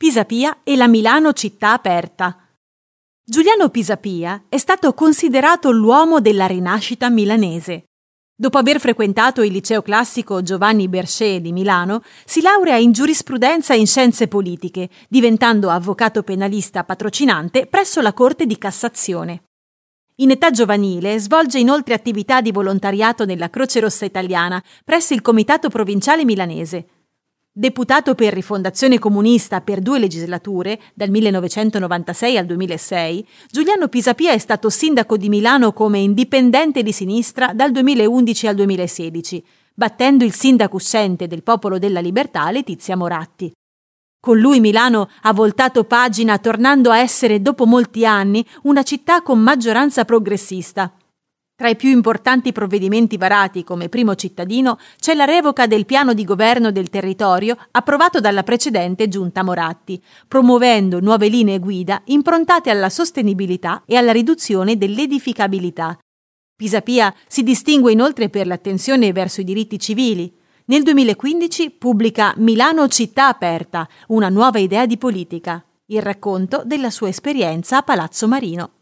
Pisapia e la Milano città aperta. Giuliano Pisapia è stato considerato l'uomo della rinascita milanese. Dopo aver frequentato il liceo classico Giovanni Berchet di Milano, si laurea in giurisprudenza e in scienze politiche, diventando avvocato penalista patrocinante presso la Corte di Cassazione. In età giovanile svolge inoltre attività di volontariato nella Croce Rossa Italiana presso il Comitato Provinciale Milanese, Deputato per Rifondazione Comunista per due legislature, dal 1996 al 2006, Giuliano Pisapia è stato sindaco di Milano come indipendente di sinistra dal 2011 al 2016, battendo il sindaco uscente del Popolo della Libertà Letizia Moratti. Con lui Milano ha voltato pagina tornando a essere, dopo molti anni, una città con maggioranza progressista, tra i più importanti provvedimenti varati come primo cittadino c'è la revoca del piano di governo del territorio approvato dalla precedente giunta Moratti, promuovendo nuove linee guida improntate alla sostenibilità e alla riduzione dell'edificabilità. Pisapia si distingue inoltre per l'attenzione verso i diritti civili. Nel 2015 pubblica Milano città aperta, una nuova idea di politica, il racconto della sua esperienza a Palazzo Marino.